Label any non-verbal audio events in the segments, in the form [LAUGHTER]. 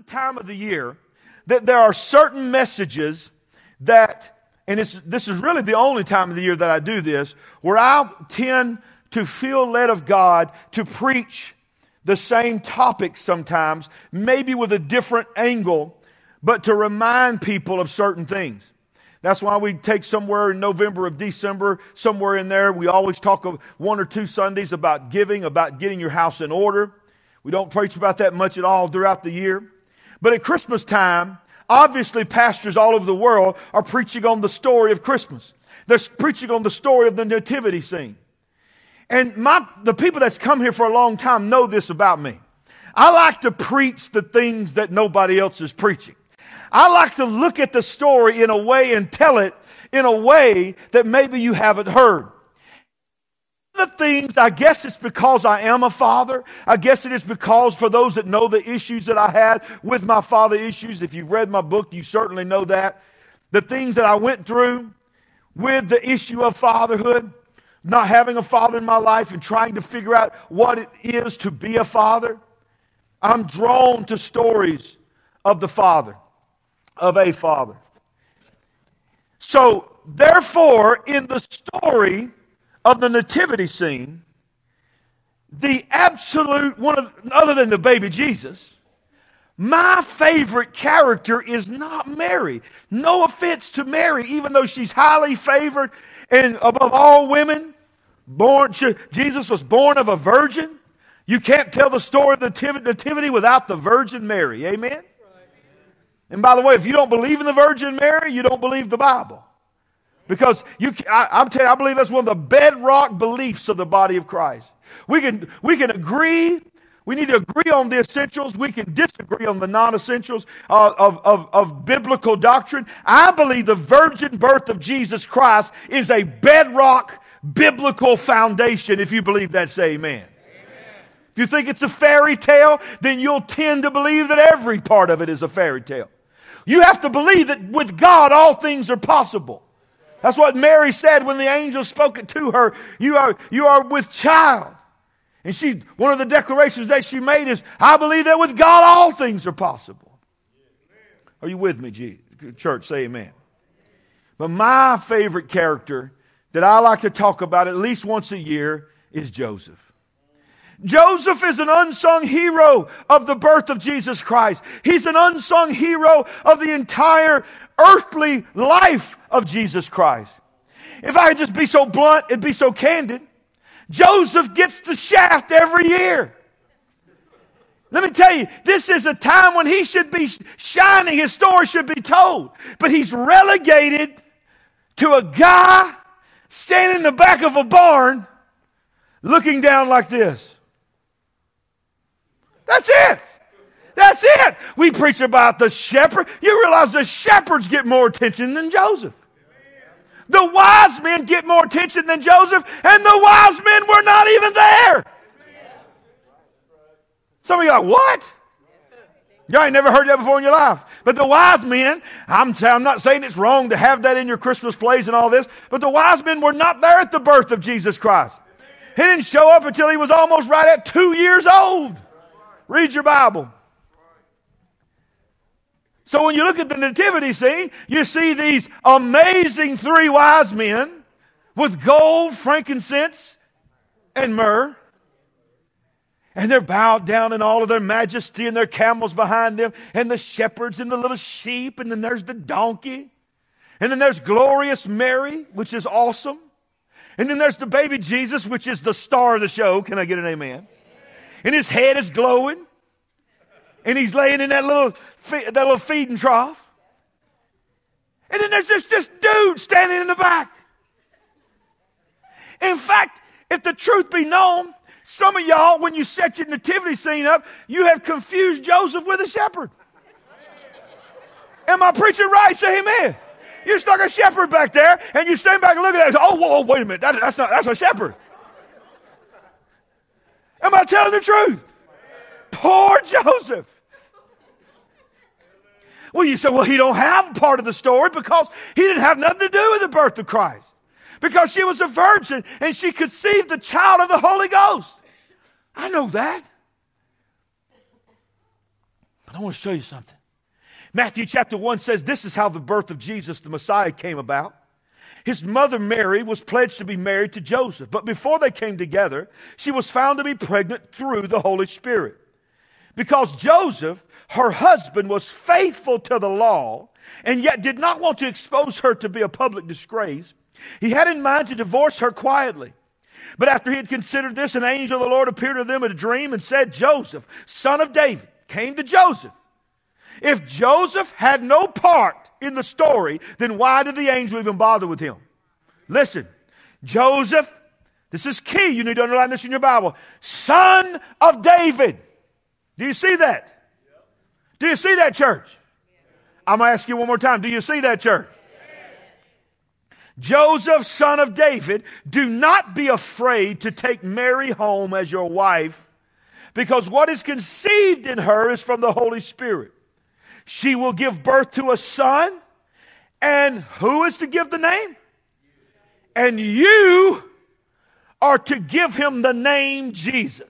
a time of the year that there are certain messages that, and this is really the only time of the year that I do this, where I tend to feel led of God to preach the same topic sometimes, maybe with a different angle, but to remind people of certain things. That's why we take somewhere in November of December, somewhere in there, we always talk of one or two Sundays about giving, about getting your house in order. We don't preach about that much at all throughout the year. But at Christmas time, obviously pastors all over the world are preaching on the story of Christmas. They're preaching on the story of the nativity scene. And my, the people that's come here for a long time know this about me. I like to preach the things that nobody else is preaching. I like to look at the story in a way and tell it in a way that maybe you haven't heard the things, I guess it's because I am a father. I guess it is because for those that know the issues that I had with my father issues, if you've read my book, you certainly know that. The things that I went through with the issue of fatherhood, not having a father in my life and trying to figure out what it is to be a father. I'm drawn to stories of the father, of a father. So, therefore, in the story, of the nativity scene, the absolute one of other than the baby Jesus, my favorite character is not Mary. No offense to Mary, even though she's highly favored and above all women, born Jesus was born of a virgin. You can't tell the story of the nativity without the Virgin Mary. Amen. And by the way, if you don't believe in the Virgin Mary, you don't believe the Bible. Because you, I, am telling you, I believe that's one of the bedrock beliefs of the body of Christ. We can, we can agree. We need to agree on the essentials. We can disagree on the non-essentials uh, of, of, of biblical doctrine. I believe the virgin birth of Jesus Christ is a bedrock biblical foundation. If you believe that, say amen. If you think it's a fairy tale, then you'll tend to believe that every part of it is a fairy tale. You have to believe that with God all things are possible. That's what Mary said when the angel spoke it to her. You are, you are with child. And she, one of the declarations that she made is, I believe that with God all things are possible. Are you with me, church? Say amen. But my favorite character that I like to talk about at least once a year is Joseph. Joseph is an unsung hero of the birth of Jesus Christ. He's an unsung hero of the entire earthly life of Jesus Christ. If I could just be so blunt and be so candid, Joseph gets the shaft every year. Let me tell you, this is a time when he should be shining, his story should be told. But he's relegated to a guy standing in the back of a barn looking down like this. That's it. That's it. We preach about the shepherd. You realize the shepherds get more attention than Joseph. The wise men get more attention than Joseph, and the wise men were not even there. Some of you are like, what? Y'all ain't never heard that before in your life. But the wise men, I'm, I'm not saying it's wrong to have that in your Christmas plays and all this, but the wise men were not there at the birth of Jesus Christ. He didn't show up until he was almost right at two years old. Read your Bible. So when you look at the nativity scene, you see these amazing three wise men with gold, frankincense, and myrrh. And they're bowed down in all of their majesty and their camels behind them and the shepherds and the little sheep and then there's the donkey. And then there's glorious Mary, which is awesome. And then there's the baby Jesus, which is the star of the show. Can I get an amen? And his head is glowing and he's laying in that little, that little feeding trough. And then there's this, this dude standing in the back. In fact, if the truth be known, some of y'all, when you set your nativity scene up, you have confused Joseph with a shepherd. Am I preaching right? Say amen. You stuck a shepherd back there, and you stand back and look at that and say, oh, whoa, wait a minute. That, that's, not, that's a shepherd. Am I telling the truth? Poor Joseph. Well, you say, well, he don't have part of the story because he didn't have nothing to do with the birth of Christ. Because she was a virgin and she conceived the child of the Holy Ghost. I know that. But I want to show you something. Matthew chapter 1 says this is how the birth of Jesus, the Messiah, came about. His mother Mary was pledged to be married to Joseph, but before they came together, she was found to be pregnant through the Holy Spirit. Because Joseph, her husband, was faithful to the law and yet did not want to expose her to be a public disgrace, he had in mind to divorce her quietly. But after he had considered this, an angel of the Lord appeared to them in a dream and said, Joseph, son of David, came to Joseph. If Joseph had no part in the story, then why did the angel even bother with him? Listen, Joseph, this is key. You need to underline this in your Bible. Son of David. Do you see that? Do you see that, church? I'm going to ask you one more time. Do you see that, church? Joseph, son of David, do not be afraid to take Mary home as your wife, because what is conceived in her is from the Holy Spirit. She will give birth to a son, and who is to give the name? And you are to give him the name Jesus,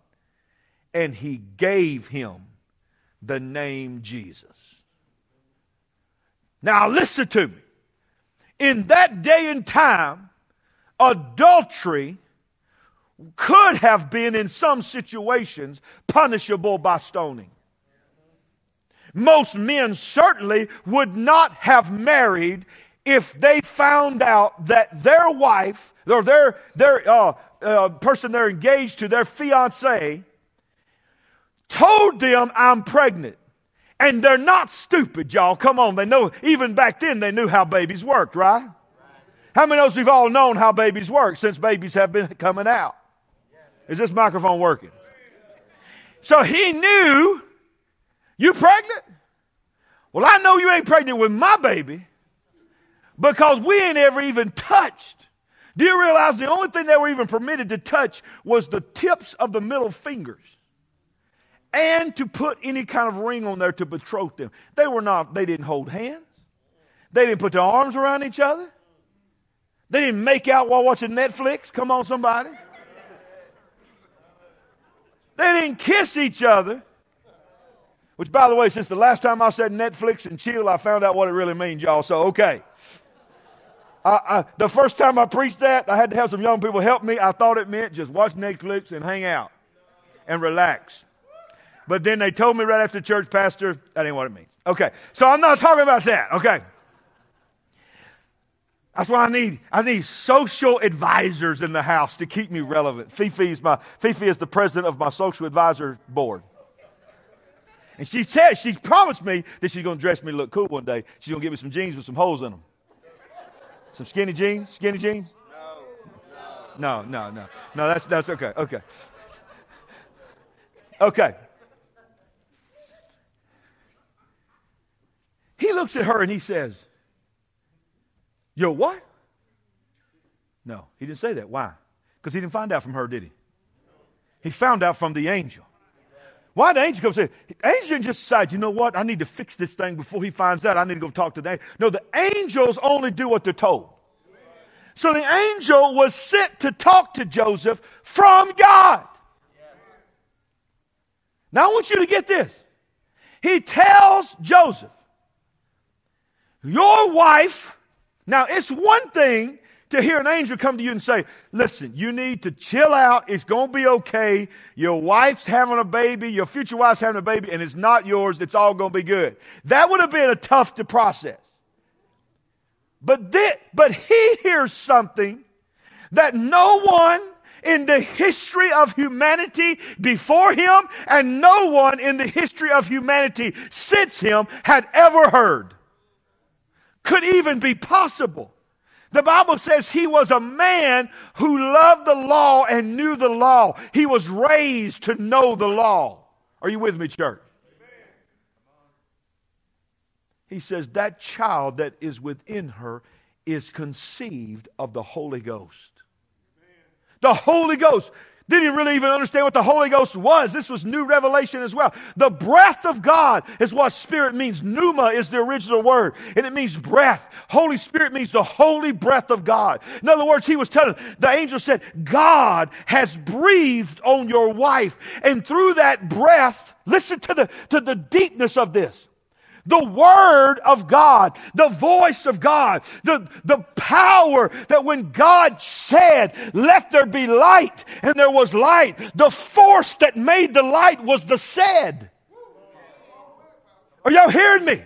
And he gave him the name Jesus. Now, listen to me. In that day and time, adultery could have been, in some situations, punishable by stoning. Most men certainly would not have married if they found out that their wife or their, their uh, uh, person they're engaged to, their fiance, told them, I'm pregnant. And they're not stupid, y'all. Come on. They know, even back then, they knew how babies worked, right? How many of us we've all known how babies work since babies have been coming out? Is this microphone working? So he knew, you pregnant? Well, I know you ain't pregnant with my baby because we ain't ever even touched. Do you realize the only thing they were even permitted to touch was the tips of the middle fingers? And to put any kind of ring on there to betroth them. They were not, they didn't hold hands. They didn't put their arms around each other. They didn't make out while watching Netflix. Come on, somebody. They didn't kiss each other. Which, by the way, since the last time I said Netflix and chill, I found out what it really means, y'all. So, okay. I, I, the first time I preached that, I had to have some young people help me. I thought it meant just watch Netflix and hang out and relax. But then they told me right after church, Pastor, that ain't what it means. Okay, so I'm not talking about that. Okay. That's why I need I need social advisors in the house to keep me relevant. Fifi is my Fifi is the president of my social advisor board. And she said she promised me that she's going to dress me to look cool one day. She's going to give me some jeans with some holes in them. Some skinny jeans? Skinny jeans? No. No, no, no. No, that's that's okay. Okay. Okay. He looks at her and he says, Yo, what? No, he didn't say that. Why? Because he didn't find out from her, did he? He found out from the angel. Why the angel come say, angel didn't just decide, you know what, I need to fix this thing before he finds out. I need to go talk to the angel. No, the angels only do what they're told. So the angel was sent to talk to Joseph from God. Now I want you to get this. He tells Joseph, your wife, now it's one thing to hear an angel come to you and say, listen, you need to chill out. It's going to be okay. Your wife's having a baby. Your future wife's having a baby and it's not yours. It's all going to be good. That would have been a tough to process. But but he hears something that no one in the history of humanity before him and no one in the history of humanity since him had ever heard could even be possible. The Bible says he was a man who loved the law and knew the law. He was raised to know the law. Are you with me, church? He says, That child that is within her is conceived of the Holy Ghost. The Holy Ghost. Didn't really even understand what the Holy Ghost was. This was new revelation as well. The breath of God is what Spirit means. Pneuma is the original word, and it means breath. Holy Spirit means the holy breath of God. In other words, he was telling, the angel said, God has breathed on your wife. And through that breath, listen to the, to the deepness of this. The Word of God, the voice of God, the, the power that when God said, let there be light, and there was light, the force that made the light was the said. Are y'all hearing me?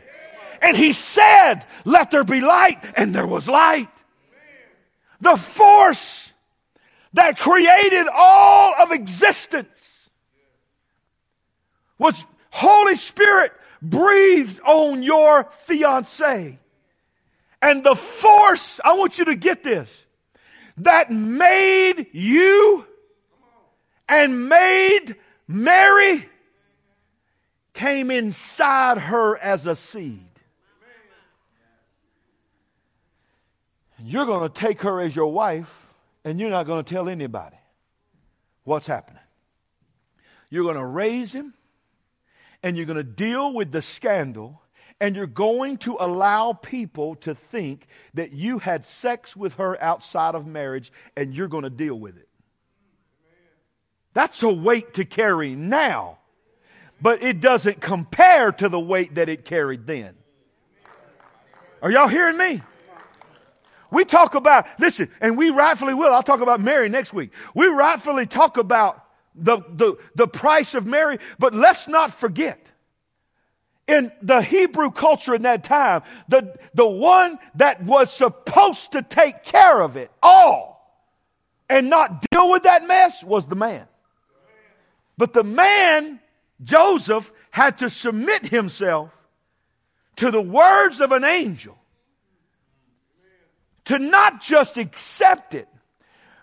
And He said, let there be light, and there was light. The force that created all of existence was Holy Spirit breathed on your fiance. And the force, I want you to get this, that made you and made Mary came inside her as a seed. You're going to take her as your wife, and you're not going to tell anybody what's happening. You're going to raise him and you're going to deal with the scandal and you're going to allow people to think that you had sex with her outside of marriage and you're going to deal with it. That's a weight to carry now, but it doesn't compare to the weight that it carried then. Are y'all hearing me? We talk about, listen, and we rightfully will. I'll talk about Mary next week. We rightfully talk about the, the, the price of Mary, but let's not forget. In the Hebrew culture in that time, the, the one that was supposed to take care of it all and not deal with that mess was the man. But the man, Joseph, had to submit himself to the words of an angel to not just accept it,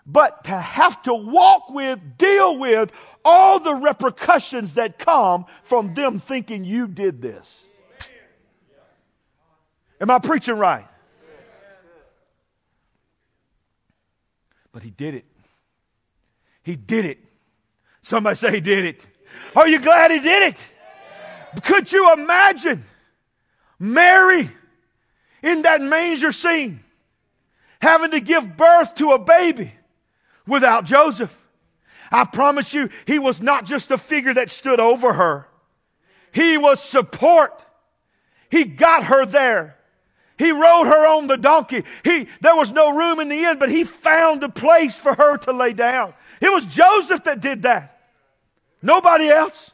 but to have to walk with, deal with all the repercussions that come from them thinking you did this. Am I preaching right? But he did it. He did it. Somebody say he did it. Are you glad he did it? Could you imagine Mary in that manger scene having to give birth to a baby? Without Joseph. I promise you, he was not just a figure that stood over her. He was support. He got her there. He rode her on the donkey. He, there was no room in the inn, but he found a place for her to lay down. It was Joseph that did that. Nobody else.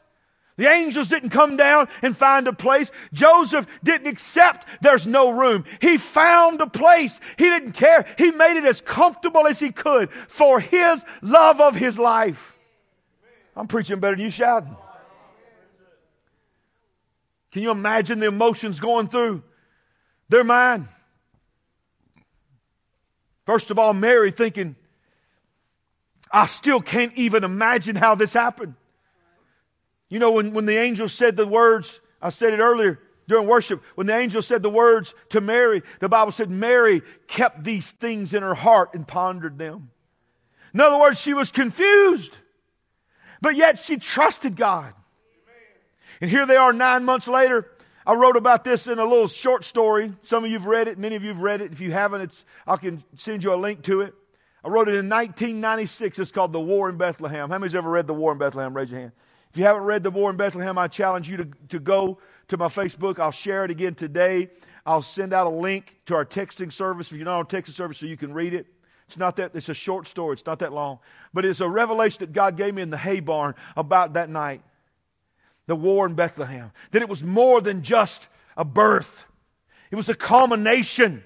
The angels didn't come down and find a place. Joseph didn't accept there's no room. He found a place. He didn't care. He made it as comfortable as he could for his love of his life. I'm preaching better than you shouting. Can you imagine the emotions going through their mind? First of all, Mary thinking, I still can't even imagine how this happened. You know, when, when the angel said the words, I said it earlier during worship, when the angel said the words to Mary, the Bible said Mary kept these things in her heart and pondered them. In other words, she was confused, but yet she trusted God. And here they are nine months later. I wrote about this in a little short story. Some of you've read it, many of you've read it. If you haven't, it's, I can send you a link to it. I wrote it in 1996. It's called The War in Bethlehem. How many's ever read The War in Bethlehem? Raise your hand. If you haven't read The War in Bethlehem, I challenge you to, to go to my Facebook. I'll share it again today. I'll send out a link to our texting service if you're not on texting service so you can read it. It's not that, it's a short story. It's not that long. But it's a revelation that God gave me in the hay barn about that night. The war in Bethlehem. That it was more than just a birth. It was a culmination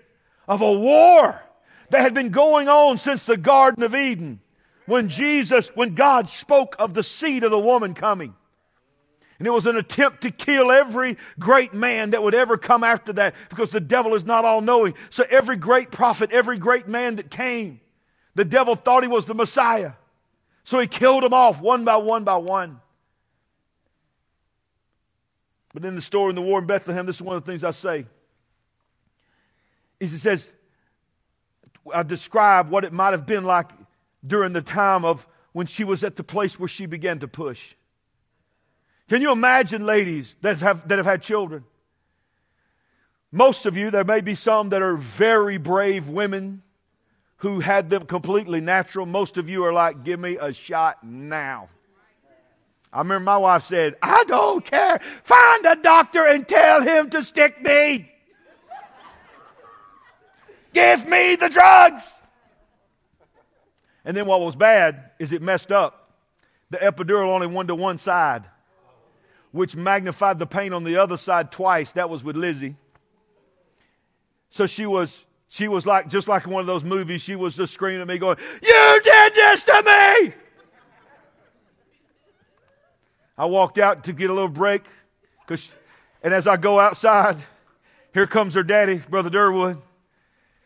of a war that had been going on since the Garden of Eden when Jesus, when God spoke of the seed of the woman coming. And it was an attempt to kill every great man that would ever come after that because the devil is not all knowing. So every great prophet, every great man that came, the devil thought he was the Messiah. So he killed them off one by one by one. But in the story in the war in Bethlehem, this is one of the things I say. Is it says, I describe what it might have been like during the time of when she was at the place where she began to push. Can you imagine ladies that have, that have had children? Most of you, there may be some that are very brave women who had them completely natural. Most of you are like, give me a shot now. I remember my wife said, I don't care. Find a doctor and tell him to stick me. Give me the drugs. And then what was bad is it messed up. The epidural only went to one side, which magnified the pain on the other side twice. That was with Lizzie. So she was she was like just like one of those movies, she was just screaming at me, going, You did this to me! I walked out to get a little break, cause, and as I go outside, here comes her daddy, Brother Durwood.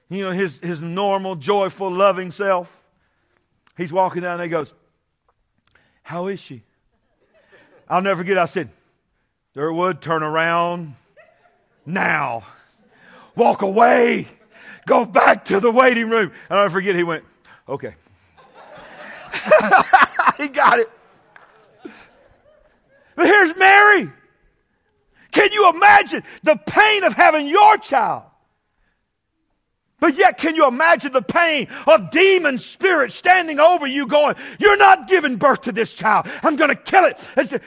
You know, his, his normal, joyful, loving self. He's walking down and he goes, How is she? I'll never forget, I said, Durwood, turn around now. Walk away. Go back to the waiting room. And I'll forget, he went, Okay. [LAUGHS] he got it. But here's Mary. Can you imagine the pain of having your child? But yet, can you imagine the pain of demon spirits standing over you going, You're not giving birth to this child. I'm going to kill it.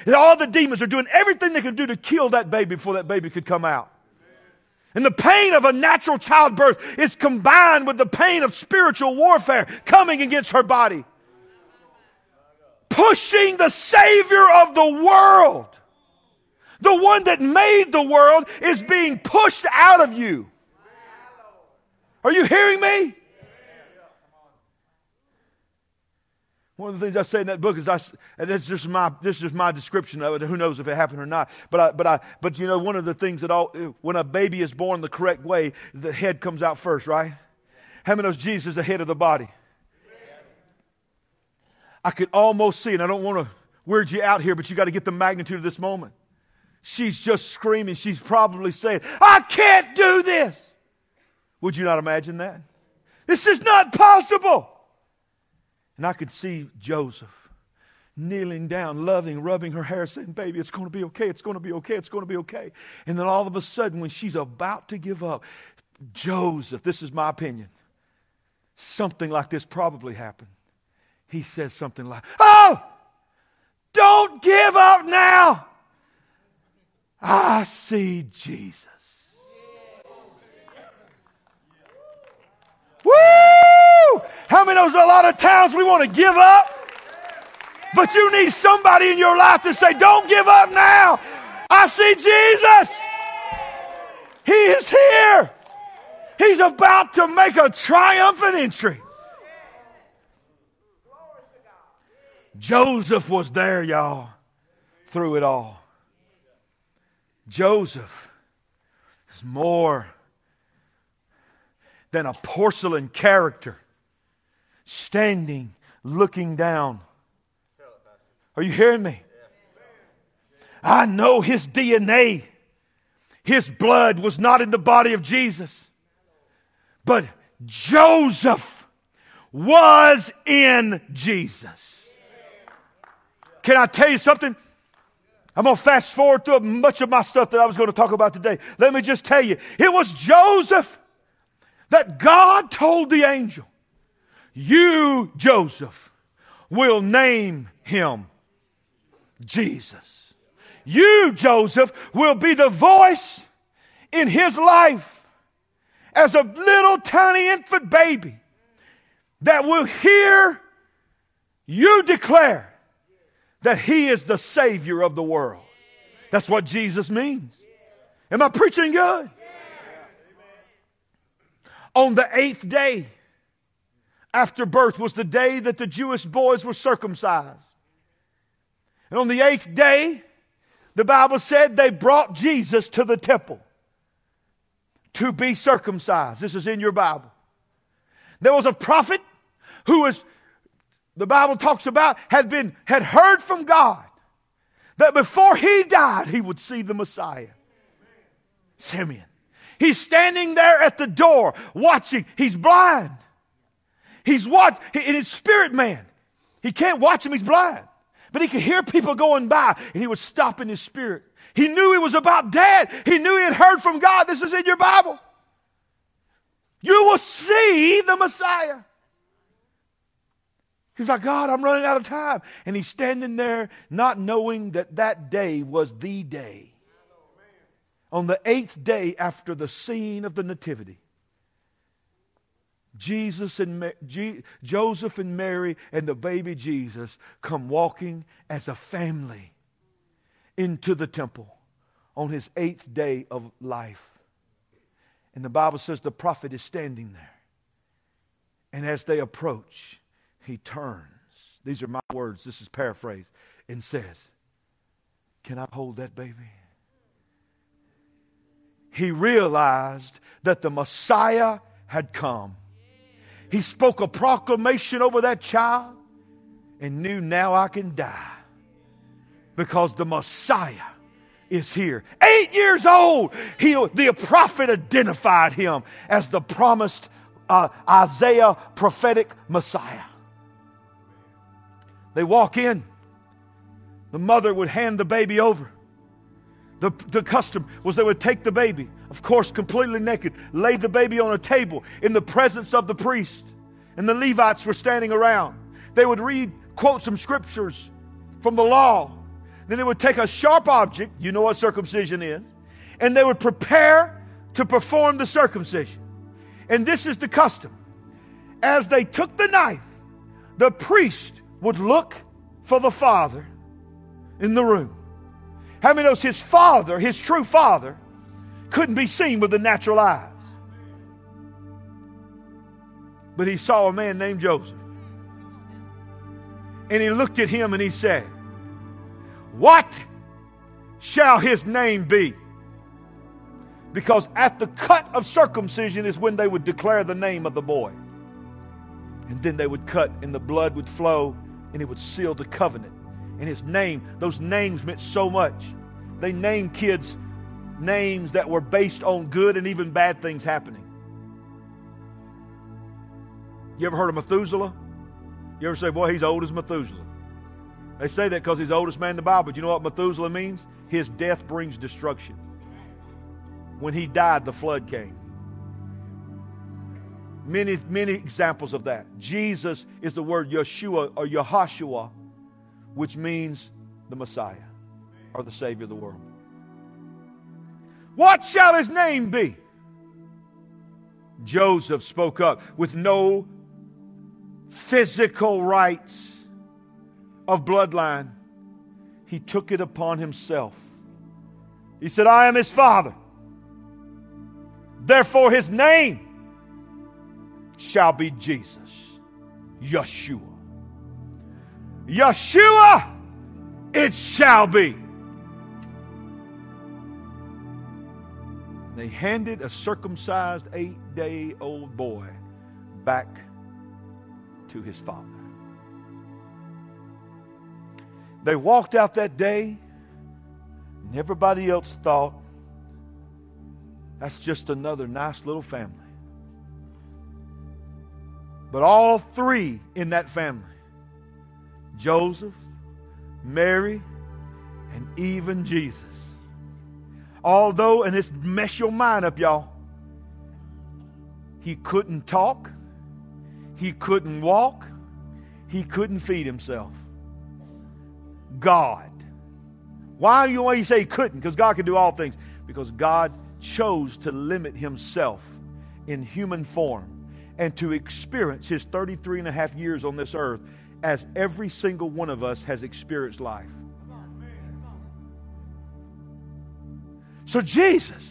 And all the demons are doing everything they can do to kill that baby before that baby could come out. And the pain of a natural childbirth is combined with the pain of spiritual warfare coming against her body pushing the Savior of the world. The one that made the world is being pushed out of you. Are you hearing me? One of the things I say in that book is I, and this is just my, this is just my description of it. Who knows if it happened or not? But I, but I, but you know, one of the things that all, when a baby is born the correct way, the head comes out first, right? How many knows Jesus is the head of the body? I could almost see, and I don't want to weird you out here, but you got to get the magnitude of this moment. She's just screaming. She's probably saying, I can't do this. Would you not imagine that? This is not possible. And I could see Joseph kneeling down, loving, rubbing her hair, saying, Baby, it's going to be okay. It's going to be okay. It's going to be okay. And then all of a sudden, when she's about to give up, Joseph, this is my opinion, something like this probably happened he says something like, Oh, don't give up now. I see Jesus. Woo! How many knows a lot of times we want to give up? But you need somebody in your life to say, Don't give up now. I see Jesus. He is here. He's about to make a triumphant entry. Joseph was there, y'all, through it all. Joseph is more than a porcelain character standing, looking down. Are you hearing me? I know his DNA, his blood was not in the body of Jesus, but Joseph was in Jesus. Can I tell you something? I'm going to fast forward through much of my stuff that I was going to talk about today. Let me just tell you it was Joseph that God told the angel, You, Joseph, will name him Jesus. You, Joseph, will be the voice in his life as a little tiny infant baby that will hear you declare that He is the Savior of the world. That's what Jesus means. Am I preaching good? On the eighth day after birth was the day that the Jewish boys were circumcised. And on the eighth day, the Bible said they brought Jesus to the temple to be circumcised. This is in your Bible. There was a prophet who was the Bible talks about had been had heard from God that before he died, he would see the Messiah. Simeon. He's standing there at the door watching. He's blind. He's watch in his spirit man. He can't watch him, he's blind. But he could hear people going by and he would stop in his spirit. He knew he was about dead. He knew he had heard from God. This is in your Bible. You will see the Messiah. He's like, God, I'm running out of time. And he's standing there not knowing that that day was the day. On the eighth day after the scene of the Nativity, Jesus and Ma- Joseph and Mary and the baby Jesus come walking as a family into the temple on his eighth day of life. And the Bible says the prophet is standing there. And as they approach, he turns. These are my words. This is paraphrased. And says, Can I hold that baby? He realized that the Messiah had come. He spoke a proclamation over that child and knew now I can die because the Messiah is here. Eight years old, he, the prophet identified him as the promised uh, Isaiah prophetic Messiah. They walk in, the mother would hand the baby over. The, the custom was they would take the baby, of course, completely naked, lay the baby on a table in the presence of the priest. And the Levites were standing around. They would read, quote some scriptures from the law. Then they would take a sharp object, you know what circumcision is, and they would prepare to perform the circumcision. And this is the custom. As they took the knife, the priest would look for the father in the room. How many knows his father, his true father, couldn't be seen with the natural eyes? But he saw a man named Joseph. And he looked at him and he said, What shall his name be? Because at the cut of circumcision is when they would declare the name of the boy. And then they would cut, and the blood would flow, and it would seal the covenant and his name. Those names meant so much. They named kids names that were based on good and even bad things happening. You ever heard of Methuselah? You ever say, boy, he's old as Methuselah? They say that because he's the oldest man in the Bible. But you know what Methuselah means? His death brings destruction. When he died, the flood came. Many, many examples of that. Jesus is the word Yeshua or Yahashua which means the Messiah or the Savior of the world. What shall his name be? Joseph spoke up with no physical rights of bloodline. He took it upon himself. He said, I am his father. Therefore, his name shall be Jesus, Yeshua. Yeshua, it shall be. They handed a circumcised eight day old boy back to his father. They walked out that day, and everybody else thought, that's just another nice little family. But all three in that family Joseph, Mary, and even Jesus. Although, and this mess your mind up, y'all, he couldn't talk, he couldn't walk, he couldn't feed himself. God. Why you why you say he couldn't? Because God can do all things. Because God chose to limit himself in human form and to experience his 33 and a half years on this earth as every single one of us has experienced life. So, Jesus,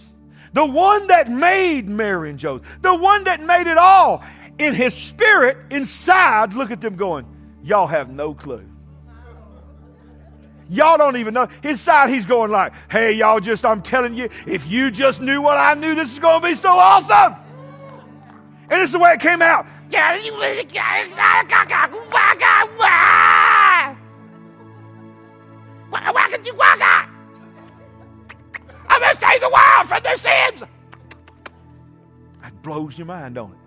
the one that made Mary and Joseph, the one that made it all, in his spirit inside, look at them going, Y'all have no clue. Y'all don't even know. Inside, he's going like, Hey, y'all, just, I'm telling you, if you just knew what I knew, this is going to be so awesome. And it's the way it came out. Could you walk? I'm going to save the world from their sins. That blows your mind, don't it?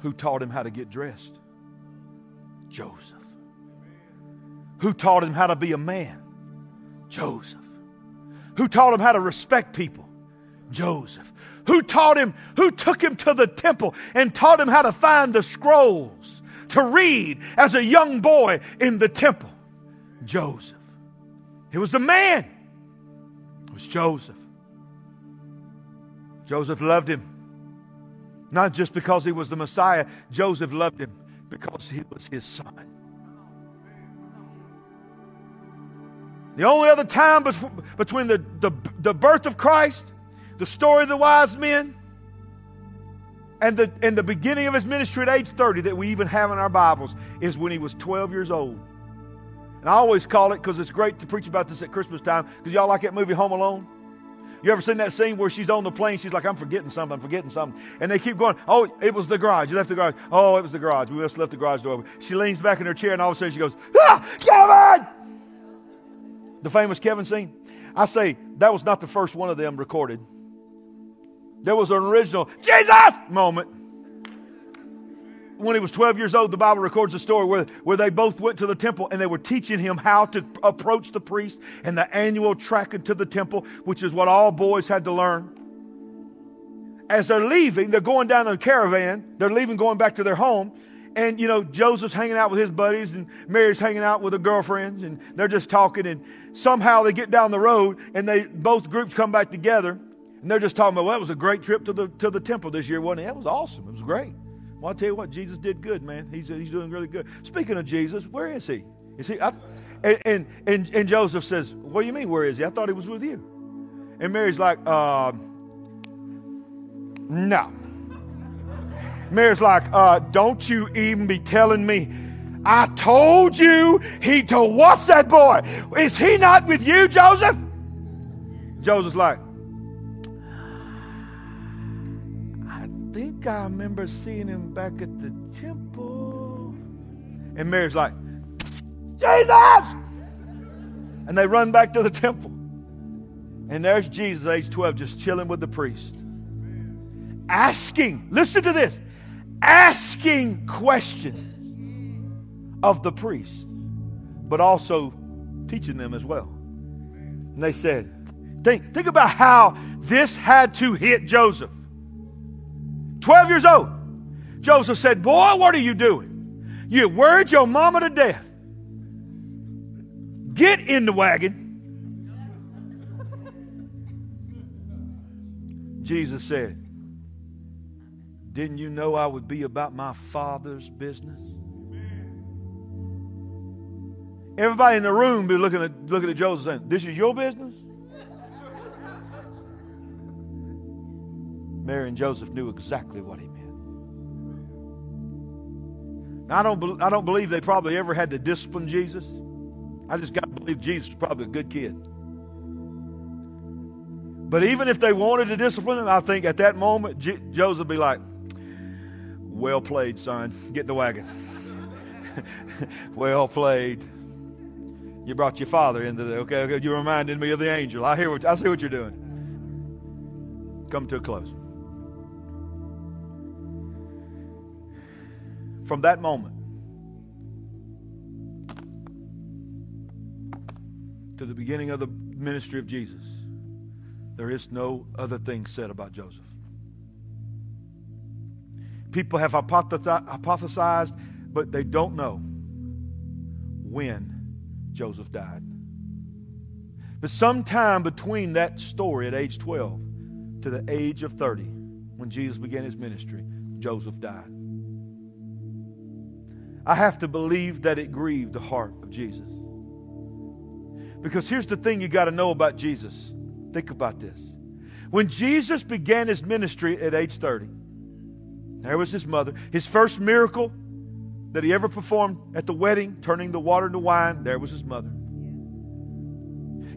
Who taught him how to get dressed? Joseph. Who taught him how to be a man? Joseph. Who taught him how to respect people? Joseph. Who taught him, who took him to the temple and taught him how to find the scrolls to read as a young boy in the temple? Joseph. It was the man. It was Joseph. Joseph loved him. Not just because he was the Messiah, Joseph loved him because he was his son. The only other time between the, the, the birth of Christ, the story of the wise men, and the, and the beginning of his ministry at age 30 that we even have in our Bibles is when he was 12 years old. And I always call it, because it's great to preach about this at Christmas time, because y'all like that movie Home Alone? You ever seen that scene where she's on the plane? She's like, I'm forgetting something, I'm forgetting something. And they keep going, Oh, it was the garage. You left the garage. Oh, it was the garage. We just left the garage door open. She leans back in her chair and all of a sudden she goes, Ah, Kevin! The famous Kevin scene. I say that was not the first one of them recorded. There was an original Jesus moment when he was 12 years old, the Bible records a story where, where they both went to the temple and they were teaching him how to approach the priest and the annual track into the temple, which is what all boys had to learn. As they're leaving, they're going down the caravan, they're leaving, going back to their home. And, you know, Joseph's hanging out with his buddies and Mary's hanging out with her girlfriends and they're just talking. And somehow they get down the road and they both groups come back together and they're just talking about, well, that was a great trip to the, to the temple this year, wasn't it? That was awesome. It was great. Well, I'll tell you what, Jesus did good, man. He's, he's doing really good. Speaking of Jesus, where is he? Is he? I, and, and, and, and, Joseph says, What do you mean, where is he? I thought he was with you. And Mary's like, uh, No. Mary's like, uh, Don't you even be telling me. I told you he told, What's that boy? Is he not with you, Joseph? Joseph's like, I remember seeing him back at the temple. And Mary's like, Jesus! And they run back to the temple. And there's Jesus, age 12, just chilling with the priest. Asking, listen to this, asking questions of the priest, but also teaching them as well. And they said, think, think about how this had to hit Joseph. 12 years old. Joseph said, Boy, what are you doing? You worried your mama to death. Get in the wagon. Jesus said, Didn't you know I would be about my Father's business? Everybody in the room be looking at, looking at Joseph saying, This is your business? Mary and Joseph knew exactly what he meant. Now, I don't, I don't believe they probably ever had to discipline Jesus. I just got to believe Jesus was probably a good kid. But even if they wanted to discipline him, I think at that moment, J- Joseph would be like, Well played, son. Get in the wagon. [LAUGHS] well played. You brought your father into the okay, okay. You reminded me of the angel. I hear what I see what you're doing. Come to a close. From that moment to the beginning of the ministry of Jesus, there is no other thing said about Joseph. People have hypothesized, but they don't know when Joseph died. But sometime between that story at age 12 to the age of 30, when Jesus began his ministry, Joseph died. I have to believe that it grieved the heart of Jesus. Because here's the thing you got to know about Jesus. Think about this. When Jesus began his ministry at age 30, there was his mother. His first miracle that he ever performed at the wedding, turning the water into wine, there was his mother.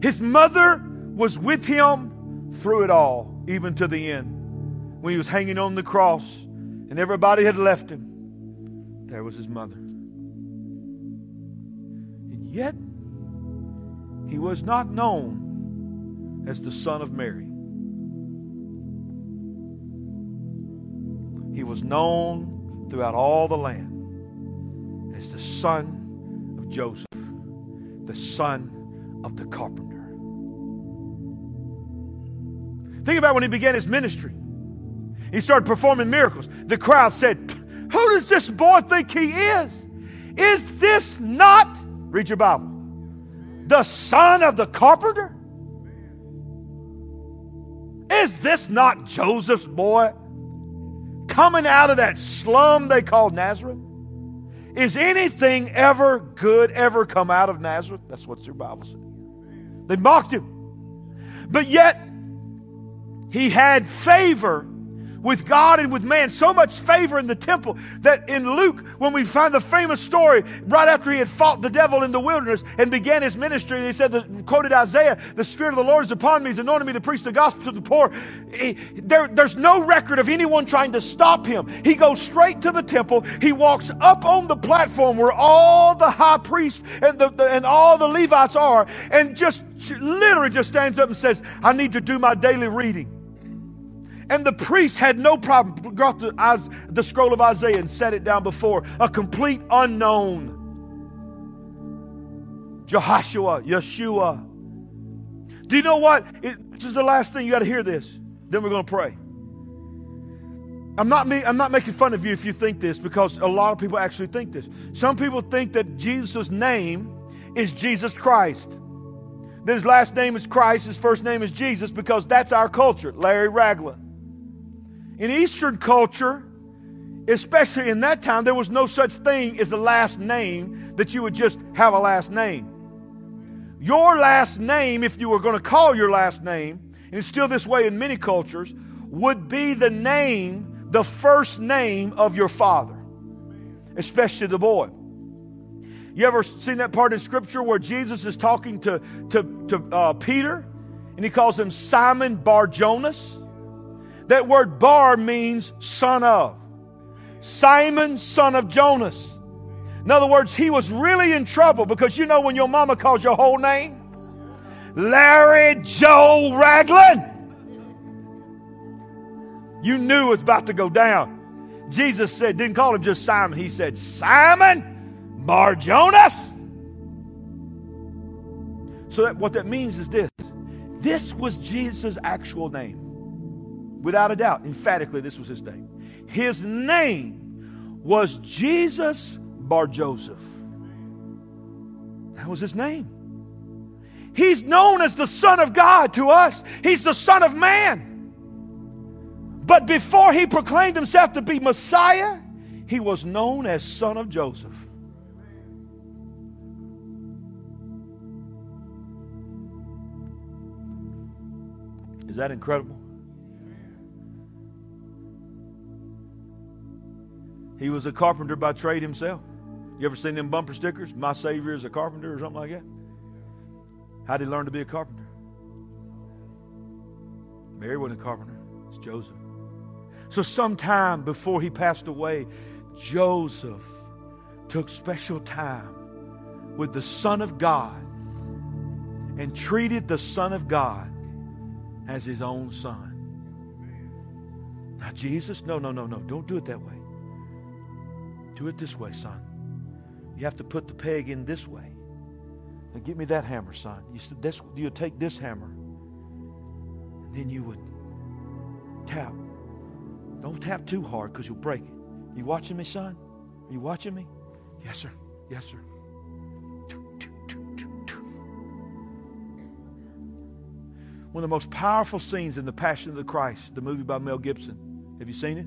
His mother was with him through it all, even to the end. When he was hanging on the cross and everybody had left him, there was his mother. And yet, he was not known as the son of Mary. He was known throughout all the land as the son of Joseph, the son of the carpenter. Think about when he began his ministry. He started performing miracles. The crowd said, who does this boy think he is? Is this not, read your Bible, the son of the carpenter? Is this not Joseph's boy coming out of that slum they call Nazareth? Is anything ever good ever come out of Nazareth? That's what your Bible said. They mocked him. But yet, he had favor with God and with man, so much favor in the temple that in Luke, when we find the famous story, right after he had fought the devil in the wilderness and began his ministry, he said, that, quoted Isaiah, the Spirit of the Lord is upon me, he's anointed me to preach the gospel to the poor. He, there, there's no record of anyone trying to stop him. He goes straight to the temple. He walks up on the platform where all the high priests and, the, the and all the Levites are, and just literally just stands up and says, I need to do my daily reading. And the priest had no problem, brought the, the scroll of Isaiah and set it down before a complete unknown. Jehoshua, Yeshua. Do you know what? It, this is the last thing. You got to hear this. Then we're going to pray. I'm not, me, I'm not making fun of you if you think this because a lot of people actually think this. Some people think that Jesus' name is Jesus Christ. That his last name is Christ, his first name is Jesus because that's our culture. Larry Ragland. In Eastern culture, especially in that time, there was no such thing as a last name that you would just have a last name. Your last name, if you were going to call your last name, and it's still this way in many cultures, would be the name, the first name of your father, especially the boy. You ever seen that part in Scripture where Jesus is talking to, to, to uh, Peter and he calls him Simon Bar Jonas? That word bar means son of. Simon, son of Jonas. In other words, he was really in trouble because you know when your mama calls your whole name? Larry Joe Ragland. You knew it was about to go down. Jesus said, didn't call him just Simon. He said, Simon Bar Jonas. So that what that means is this. This was Jesus' actual name. Without a doubt, emphatically, this was his name. His name was Jesus Bar Joseph. That was his name. He's known as the Son of God to us, He's the Son of Man. But before he proclaimed himself to be Messiah, he was known as Son of Joseph. Is that incredible? He was a carpenter by trade himself. You ever seen them bumper stickers? My Savior is a carpenter or something like that? How did he learn to be a carpenter? Mary wasn't a carpenter, it's Joseph. So, sometime before he passed away, Joseph took special time with the Son of God and treated the Son of God as his own son. Now, Jesus, no, no, no, no, don't do it that way. Do it this way, son. You have to put the peg in this way. Now, give me that hammer, son. You said this, you take this hammer, and then you would tap. Don't tap too hard because you'll break it. You watching me, son? Are you watching me? Yes, sir. Yes, sir. One of the most powerful scenes in The Passion of the Christ, the movie by Mel Gibson. Have you seen it?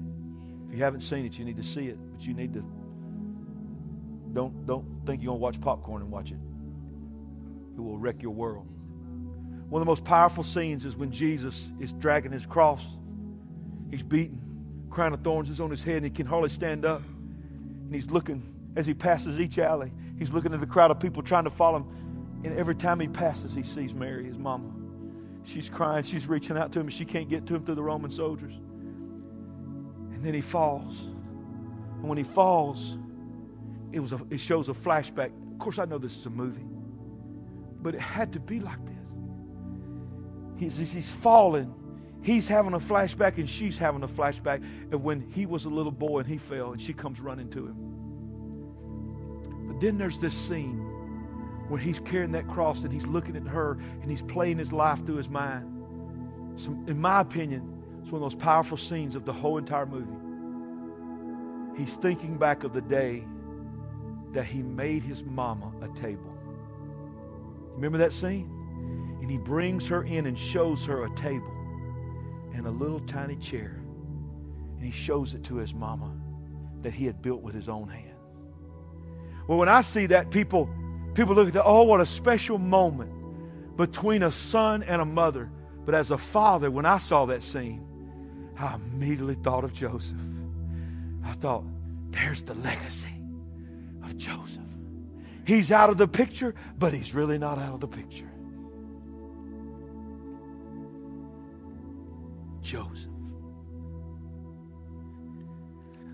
If you haven't seen it, you need to see it, but you need to don't, don't think you're going to watch popcorn and watch it. It will wreck your world. One of the most powerful scenes is when Jesus is dragging his cross. He's beaten. Crown of thorns is on his head and he can hardly stand up. And he's looking as he passes each alley. He's looking at the crowd of people trying to follow him. And every time he passes, he sees Mary, his mama. She's crying. She's reaching out to him. She can't get to him through the Roman soldiers. And then he falls. And when he falls, it, was a, it shows a flashback. Of course, I know this is a movie. but it had to be like this. He's, he's fallen. He's having a flashback and she's having a flashback of when he was a little boy and he fell and she comes running to him. But then there's this scene where he's carrying that cross and he's looking at her and he's playing his life through his mind. So, in my opinion, it's one of those powerful scenes of the whole entire movie. He's thinking back of the day that he made his mama a table. Remember that scene? And he brings her in and shows her a table and a little tiny chair. And he shows it to his mama that he had built with his own hands. Well, when I see that, people, people look at that, oh, what a special moment between a son and a mother. But as a father, when I saw that scene, I immediately thought of Joseph. I thought, there's the legacy of Joseph. He's out of the picture, but he's really not out of the picture. Joseph.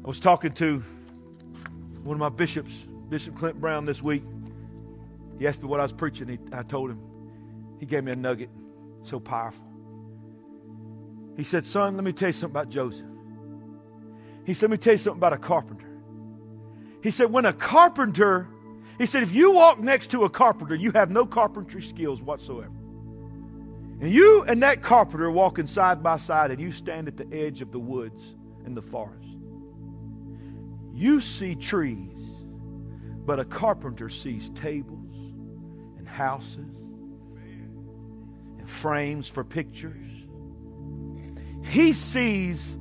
I was talking to one of my bishops, Bishop Clint Brown, this week. He asked me what I was preaching. He, I told him. He gave me a nugget so powerful. He said, Son, let me tell you something about Joseph. He said, Let me tell you something about a carpenter. He said, When a carpenter, he said, if you walk next to a carpenter, you have no carpentry skills whatsoever. And you and that carpenter walking side by side, and you stand at the edge of the woods and the forest. You see trees, but a carpenter sees tables and houses and frames for pictures. He sees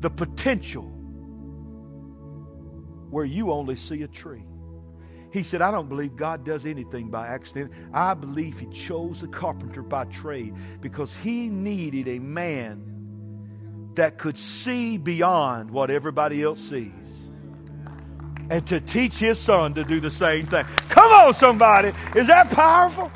the potential where you only see a tree. He said, I don't believe God does anything by accident. I believe He chose a carpenter by trade because He needed a man that could see beyond what everybody else sees and to teach His son to do the same thing. Come on, somebody. Is that powerful?